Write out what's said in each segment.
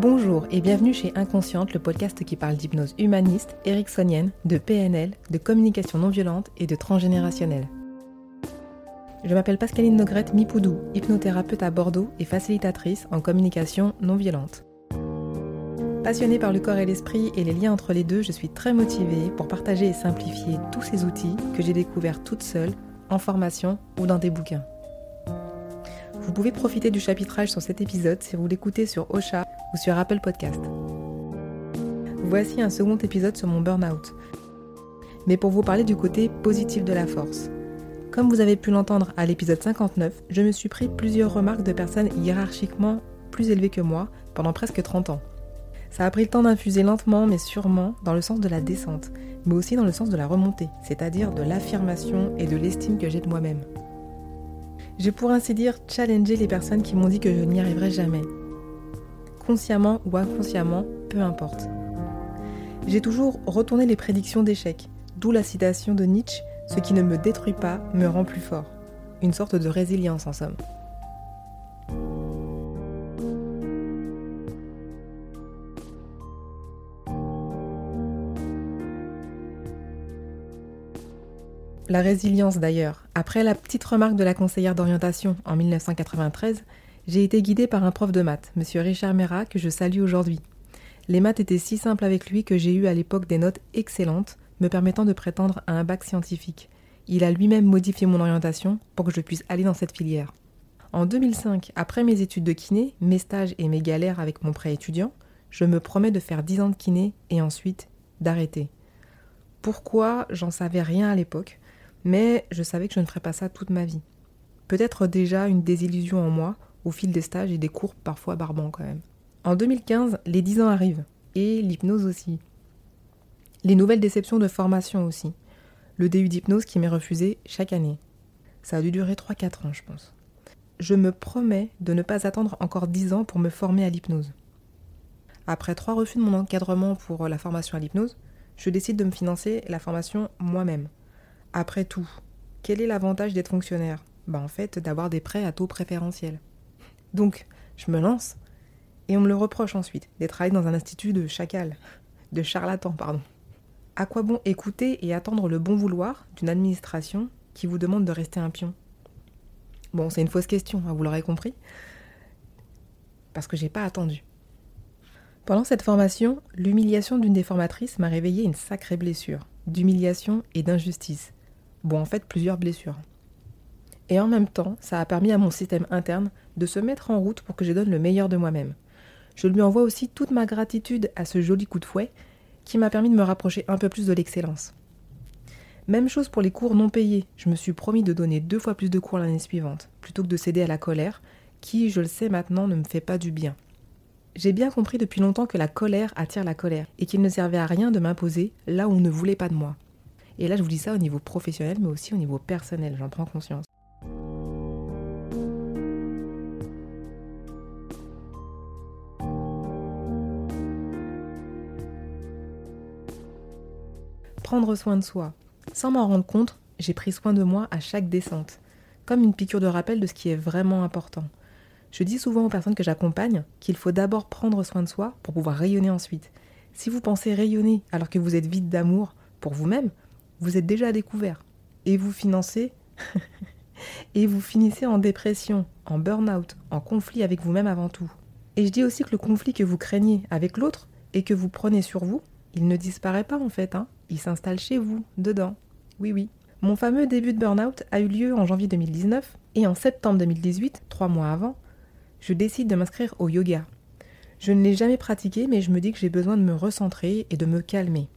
Bonjour et bienvenue chez Inconsciente, le podcast qui parle d'hypnose humaniste, ericksonienne, de PNL, de communication non violente et de transgénérationnel. Je m'appelle Pascaline Nogrette Mipoudou, hypnothérapeute à Bordeaux et facilitatrice en communication non violente. Passionnée par le corps et l'esprit et les liens entre les deux, je suis très motivée pour partager et simplifier tous ces outils que j'ai découverts toute seule, en formation ou dans des bouquins. Vous pouvez profiter du chapitrage sur cet épisode si vous l'écoutez sur Ocha ou sur Apple Podcast. Voici un second épisode sur mon burn-out, mais pour vous parler du côté positif de la force. Comme vous avez pu l'entendre à l'épisode 59, je me suis pris plusieurs remarques de personnes hiérarchiquement plus élevées que moi pendant presque 30 ans. Ça a pris le temps d'infuser lentement mais sûrement dans le sens de la descente, mais aussi dans le sens de la remontée, c'est-à-dire de l'affirmation et de l'estime que j'ai de moi-même. J'ai pour ainsi dire challengé les personnes qui m'ont dit que je n'y arriverais jamais, consciemment ou inconsciemment, peu importe. J'ai toujours retourné les prédictions d'échec, d'où la citation de Nietzsche Ce qui ne me détruit pas me rend plus fort. Une sorte de résilience en somme. La résilience d'ailleurs. Après la petite remarque de la conseillère d'orientation en 1993, j'ai été guidée par un prof de maths, M. Richard Mera, que je salue aujourd'hui. Les maths étaient si simples avec lui que j'ai eu à l'époque des notes excellentes, me permettant de prétendre à un bac scientifique. Il a lui-même modifié mon orientation pour que je puisse aller dans cette filière. En 2005, après mes études de kiné, mes stages et mes galères avec mon prêt étudiant, je me promets de faire 10 ans de kiné et ensuite d'arrêter. Pourquoi J'en savais rien à l'époque, mais je savais que je ne ferais pas ça toute ma vie. Peut-être déjà une désillusion en moi, au fil des stages et des cours parfois barbants quand même. En 2015, les 10 ans arrivent, et l'hypnose aussi. Les nouvelles déceptions de formation aussi. Le DU d'hypnose qui m'est refusé chaque année. Ça a dû durer 3-4 ans, je pense. Je me promets de ne pas attendre encore 10 ans pour me former à l'hypnose. Après trois refus de mon encadrement pour la formation à l'hypnose, je décide de me financer la formation moi-même. Après tout, quel est l'avantage d'être fonctionnaire? Bah En fait, d'avoir des prêts à taux préférentiel. Donc, je me lance et on me le reproche ensuite d'être allé dans un institut de chacal, de charlatan, pardon. À quoi bon écouter et attendre le bon vouloir d'une administration qui vous demande de rester un pion? Bon, c'est une fausse question, hein, vous l'aurez compris, parce que j'ai pas attendu. Pendant cette formation, l'humiliation d'une des formatrices m'a réveillé une sacrée blessure, d'humiliation et d'injustice. Bon, en fait, plusieurs blessures. Et en même temps, ça a permis à mon système interne de se mettre en route pour que je donne le meilleur de moi-même. Je lui envoie aussi toute ma gratitude à ce joli coup de fouet qui m'a permis de me rapprocher un peu plus de l'excellence. Même chose pour les cours non payés. Je me suis promis de donner deux fois plus de cours l'année suivante, plutôt que de céder à la colère, qui, je le sais maintenant, ne me fait pas du bien. J'ai bien compris depuis longtemps que la colère attire la colère, et qu'il ne servait à rien de m'imposer là où on ne voulait pas de moi. Et là, je vous dis ça au niveau professionnel, mais aussi au niveau personnel, j'en prends conscience. Prendre soin de soi. Sans m'en rendre compte, j'ai pris soin de moi à chaque descente, comme une piqûre de rappel de ce qui est vraiment important. Je dis souvent aux personnes que j'accompagne qu'il faut d'abord prendre soin de soi pour pouvoir rayonner ensuite. Si vous pensez rayonner alors que vous êtes vide d'amour pour vous-même, vous êtes déjà découvert. Et vous financez et vous finissez en dépression, en burn-out, en conflit avec vous-même avant tout. Et je dis aussi que le conflit que vous craignez avec l'autre et que vous prenez sur vous, il ne disparaît pas en fait, hein. il s'installe chez vous, dedans. Oui, oui. Mon fameux début de burn-out a eu lieu en janvier 2019 et en septembre 2018, trois mois avant, je décide de m'inscrire au yoga. Je ne l'ai jamais pratiqué, mais je me dis que j'ai besoin de me recentrer et de me calmer.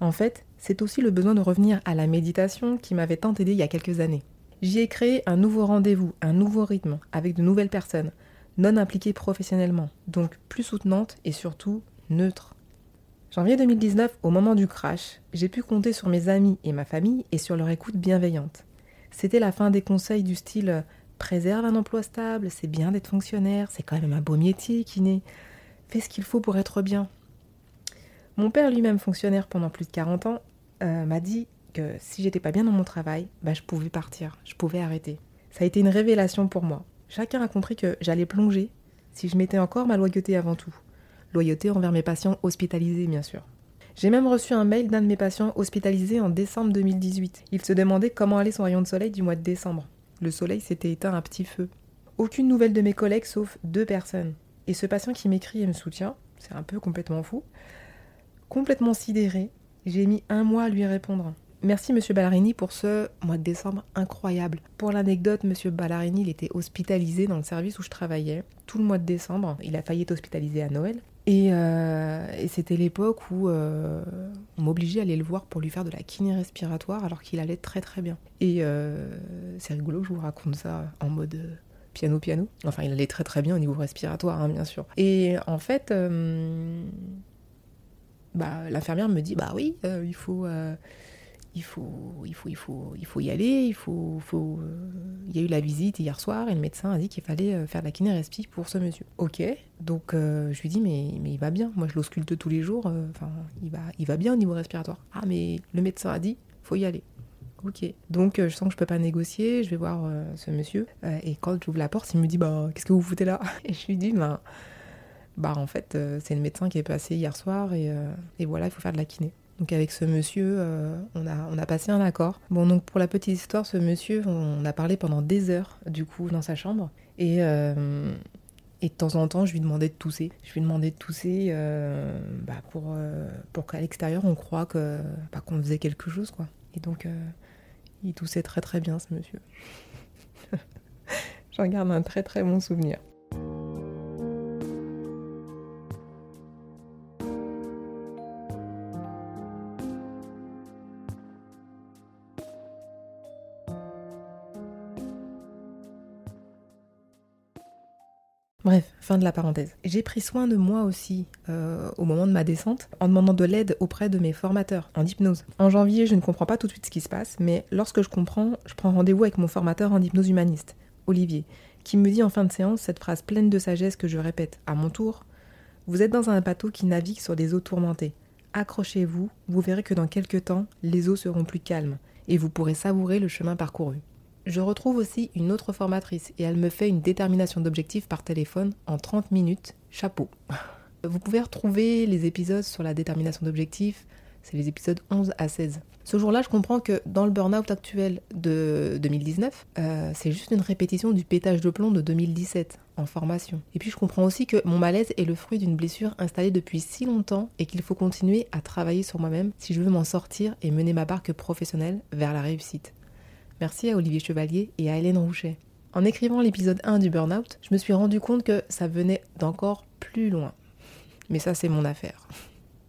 En fait, c'est aussi le besoin de revenir à la méditation qui m'avait tant aidé il y a quelques années. J'y ai créé un nouveau rendez-vous, un nouveau rythme, avec de nouvelles personnes, non impliquées professionnellement, donc plus soutenantes et surtout neutres. Janvier 2019, au moment du crash, j'ai pu compter sur mes amis et ma famille et sur leur écoute bienveillante. C'était la fin des conseils du style préserve un emploi stable, c'est bien d'être fonctionnaire, c'est quand même un beau métier qui naît. Fais ce qu'il faut pour être bien. Mon père lui-même fonctionnaire pendant plus de 40 ans euh, m'a dit que si j'étais pas bien dans mon travail, bah, je pouvais partir, je pouvais arrêter. Ça a été une révélation pour moi. Chacun a compris que j'allais plonger si je m'étais encore ma loyauté avant tout. Loyauté envers mes patients hospitalisés, bien sûr. J'ai même reçu un mail d'un de mes patients hospitalisés en décembre 2018. Il se demandait comment allait son rayon de soleil du mois de décembre. Le soleil s'était éteint à petit feu. Aucune nouvelle de mes collègues sauf deux personnes. Et ce patient qui m'écrit et me soutient, c'est un peu complètement fou, complètement sidéré, j'ai mis un mois à lui répondre. Merci Monsieur Ballarini pour ce mois de décembre incroyable. Pour l'anecdote, Monsieur Ballarini, il était hospitalisé dans le service où je travaillais tout le mois de décembre. Il a failli être hospitalisé à Noël. Et, euh, c'était l'époque où euh, on m'obligeait à aller le voir pour lui faire de la kiné respiratoire alors qu'il allait très très bien. Et euh, c'est rigolo que je vous raconte ça en mode piano piano. Enfin, il allait très très bien au niveau respiratoire, hein, bien sûr. Et en fait, bah, l'infirmière me dit bah oui, il faut il faut, il faut, il faut, il faut y aller, il faut, euh, il y a eu la visite hier soir et le médecin a dit qu'il fallait euh, faire de la kiné pour ce monsieur. Ok, donc euh, je lui dis mais, mais il va bien, moi je l'ausculte tous les jours, enfin il va, il va bien au niveau respiratoire. Ah mais le médecin a dit, faut y aller. Ok, donc je sens que je peux pas négocier, je vais voir ce monsieur et quand j'ouvre la porte, il me dit bah qu'est-ce que vous foutez là? Et je lui dis bah bah en fait c'est le médecin qui est passé hier soir et, et voilà il faut faire de la kiné. Donc avec ce monsieur, euh, on, a, on a passé un accord. Bon, donc pour la petite histoire, ce monsieur, on a parlé pendant des heures, du coup, dans sa chambre. Et, euh, et de temps en temps, je lui demandais de tousser. Je lui demandais de tousser euh, bah, pour, pour qu'à l'extérieur, on croit que, bah, qu'on faisait quelque chose, quoi. Et donc, il toussait très très bien, ce monsieur. J'en garde un très très bon souvenir. Bref, fin de la parenthèse. J'ai pris soin de moi aussi euh, au moment de ma descente en demandant de l'aide auprès de mes formateurs en hypnose. En janvier, je ne comprends pas tout de suite ce qui se passe, mais lorsque je comprends, je prends rendez-vous avec mon formateur en hypnose humaniste, Olivier, qui me dit en fin de séance cette phrase pleine de sagesse que je répète à mon tour. Vous êtes dans un bateau qui navigue sur des eaux tourmentées. Accrochez-vous, vous verrez que dans quelques temps, les eaux seront plus calmes et vous pourrez savourer le chemin parcouru. Je retrouve aussi une autre formatrice et elle me fait une détermination d'objectifs par téléphone en 30 minutes. Chapeau. Vous pouvez retrouver les épisodes sur la détermination d'objectifs, c'est les épisodes 11 à 16. Ce jour-là, je comprends que dans le burn-out actuel de 2019, euh, c'est juste une répétition du pétage de plomb de 2017 en formation. Et puis je comprends aussi que mon malaise est le fruit d'une blessure installée depuis si longtemps et qu'il faut continuer à travailler sur moi-même si je veux m'en sortir et mener ma barque professionnelle vers la réussite. Merci à Olivier Chevalier et à Hélène Rouchet. En écrivant l'épisode 1 du Burnout, je me suis rendu compte que ça venait d'encore plus loin. Mais ça, c'est mon affaire.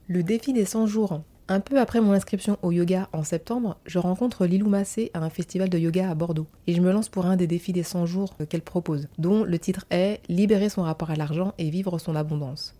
Le défi des 100 jours. Un peu après mon inscription au yoga en septembre, je rencontre Lilou Massé à un festival de yoga à Bordeaux. Et je me lance pour un des défis des 100 jours qu'elle propose, dont le titre est Libérer son rapport à l'argent et vivre son abondance.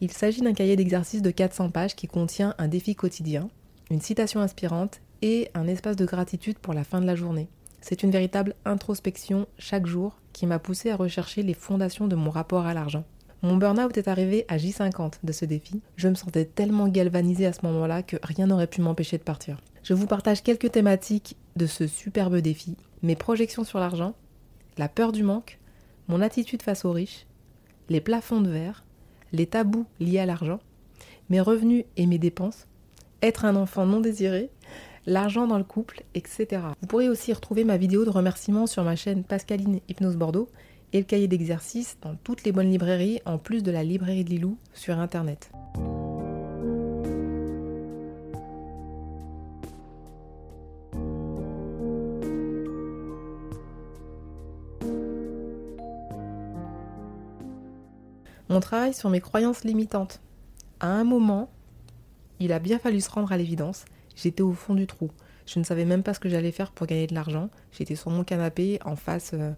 Il s'agit d'un cahier d'exercice de 400 pages qui contient un défi quotidien, une citation inspirante et un espace de gratitude pour la fin de la journée. C'est une véritable introspection chaque jour qui m'a poussé à rechercher les fondations de mon rapport à l'argent. Mon burn-out est arrivé à J50 de ce défi. Je me sentais tellement galvanisée à ce moment-là que rien n'aurait pu m'empêcher de partir. Je vous partage quelques thématiques de ce superbe défi, mes projections sur l'argent, la peur du manque, mon attitude face aux riches, les plafonds de verre, les tabous liés à l'argent, mes revenus et mes dépenses, être un enfant non désiré, l'argent dans le couple, etc. Vous pourrez aussi retrouver ma vidéo de remerciement sur ma chaîne Pascaline Hypnose Bordeaux et le cahier d'exercice dans toutes les bonnes librairies, en plus de la librairie de Lilou sur Internet. Mon travail sur mes croyances limitantes. À un moment, il a bien fallu se rendre à l'évidence J'étais au fond du trou. Je ne savais même pas ce que j'allais faire pour gagner de l'argent. J'étais sur mon canapé en face, euh,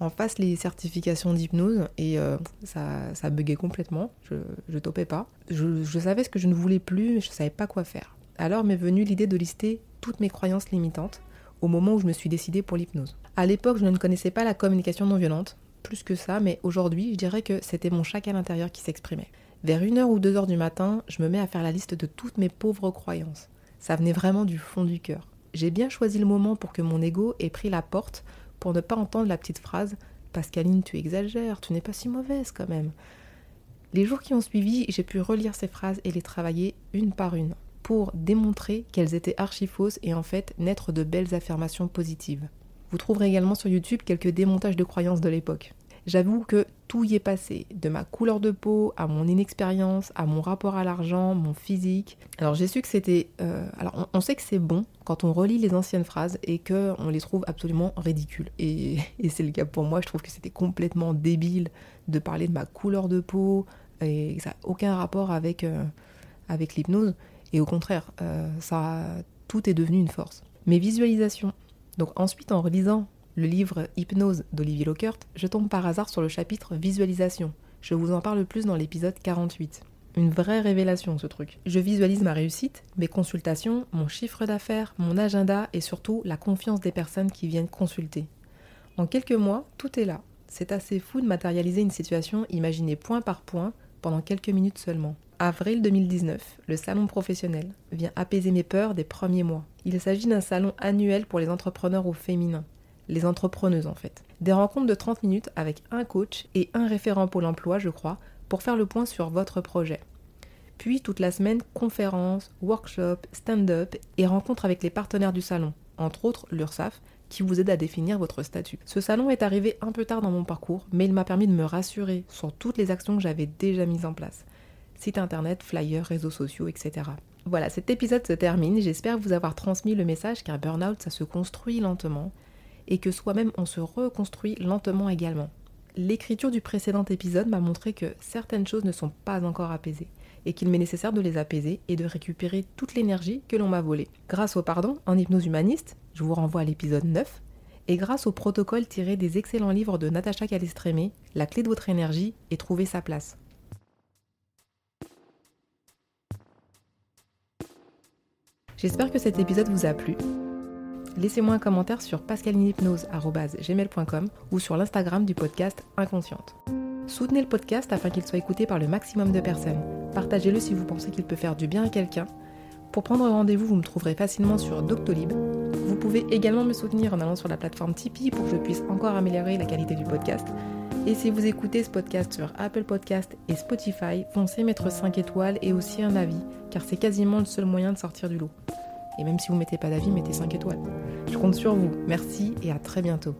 en face les certifications d'hypnose et euh, ça, ça buguait complètement. Je, ne topais pas. Je, je, savais ce que je ne voulais plus, mais je ne savais pas quoi faire. Alors m'est venue l'idée de lister toutes mes croyances limitantes au moment où je me suis décidée pour l'hypnose. À l'époque, je ne connaissais pas la communication non violente, plus que ça, mais aujourd'hui, je dirais que c'était mon chacal intérieur qui s'exprimait. Vers une heure ou deux heures du matin, je me mets à faire la liste de toutes mes pauvres croyances. Ça venait vraiment du fond du cœur. J'ai bien choisi le moment pour que mon ego ait pris la porte pour ne pas entendre la petite phrase Pascaline, tu exagères, tu n'es pas si mauvaise quand même. Les jours qui ont suivi, j'ai pu relire ces phrases et les travailler une par une pour démontrer qu'elles étaient archi fausses et en fait naître de belles affirmations positives. Vous trouverez également sur YouTube quelques démontages de croyances de l'époque. J'avoue que tout y est passé, de ma couleur de peau à mon inexpérience, à mon rapport à l'argent, mon physique. Alors j'ai su que c'était... Euh, alors on, sait que c'est bon quand on relit les anciennes phrases et qu'on les trouve absolument ridicules. Et, c'est le cas pour moi, je trouve que c'était complètement débile de parler de ma couleur de peau et ça n'a aucun rapport avec, euh, avec l'hypnose. Et au contraire, euh, ça, tout est devenu une force. Mes visualisations. Donc ensuite en relisant le livre Hypnose d'Olivier Lockert, je tombe par hasard sur le chapitre Visualisation. Je vous en parle plus dans l'épisode 48. Une vraie révélation ce truc. Je visualise ma réussite, mes consultations, mon chiffre d'affaires, mon agenda et surtout la confiance des personnes qui viennent consulter. En quelques mois, tout est là. C'est assez fou de matérialiser une situation imaginée point par point pendant quelques minutes seulement. Avril 2019, le salon professionnel vient apaiser mes peurs des premiers mois. Il s'agit d'un salon annuel pour les entrepreneurs au féminin les entrepreneuses en fait. Des rencontres de 30 minutes avec un coach et un référent Pôle emploi, je crois, pour faire le point sur votre projet. Puis toute la semaine, conférences, workshops, stand-up et rencontres avec les partenaires du salon, entre autres l'URSAF, qui vous aide à définir votre statut. Ce salon est arrivé un peu tard dans mon parcours, mais il m'a permis de me rassurer sur toutes les actions que j'avais déjà mises en place. Site internet, flyers, réseaux sociaux, etc. Voilà, cet épisode se termine. J'espère vous avoir transmis le message car Burnout, ça se construit lentement et que soi-même on se reconstruit lentement également. L'écriture du précédent épisode m'a montré que certaines choses ne sont pas encore apaisées et qu'il m'est nécessaire de les apaiser et de récupérer toute l'énergie que l'on m'a volée. Grâce au pardon en hypnose humaniste, je vous renvoie à l'épisode 9, et grâce au protocole tiré des excellents livres de Natacha Calestrémé, La clé de votre énergie et trouver sa place. J'espère que cet épisode vous a plu laissez-moi un commentaire sur pascalinhypnose.gmail.com ou sur l'Instagram du podcast Inconsciente. Soutenez le podcast afin qu'il soit écouté par le maximum de personnes. Partagez-le si vous pensez qu'il peut faire du bien à quelqu'un. Pour prendre rendez-vous, vous me trouverez facilement sur Doctolib. Vous pouvez également me soutenir en allant sur la plateforme Tipeee pour que je puisse encore améliorer la qualité du podcast. Et si vous écoutez ce podcast sur Apple Podcast et Spotify, foncez mettre 5 étoiles et aussi un avis, car c'est quasiment le seul moyen de sortir du lot. Et même si vous ne mettez pas d'avis, mettez 5 étoiles. Je compte sur vous. Merci et à très bientôt.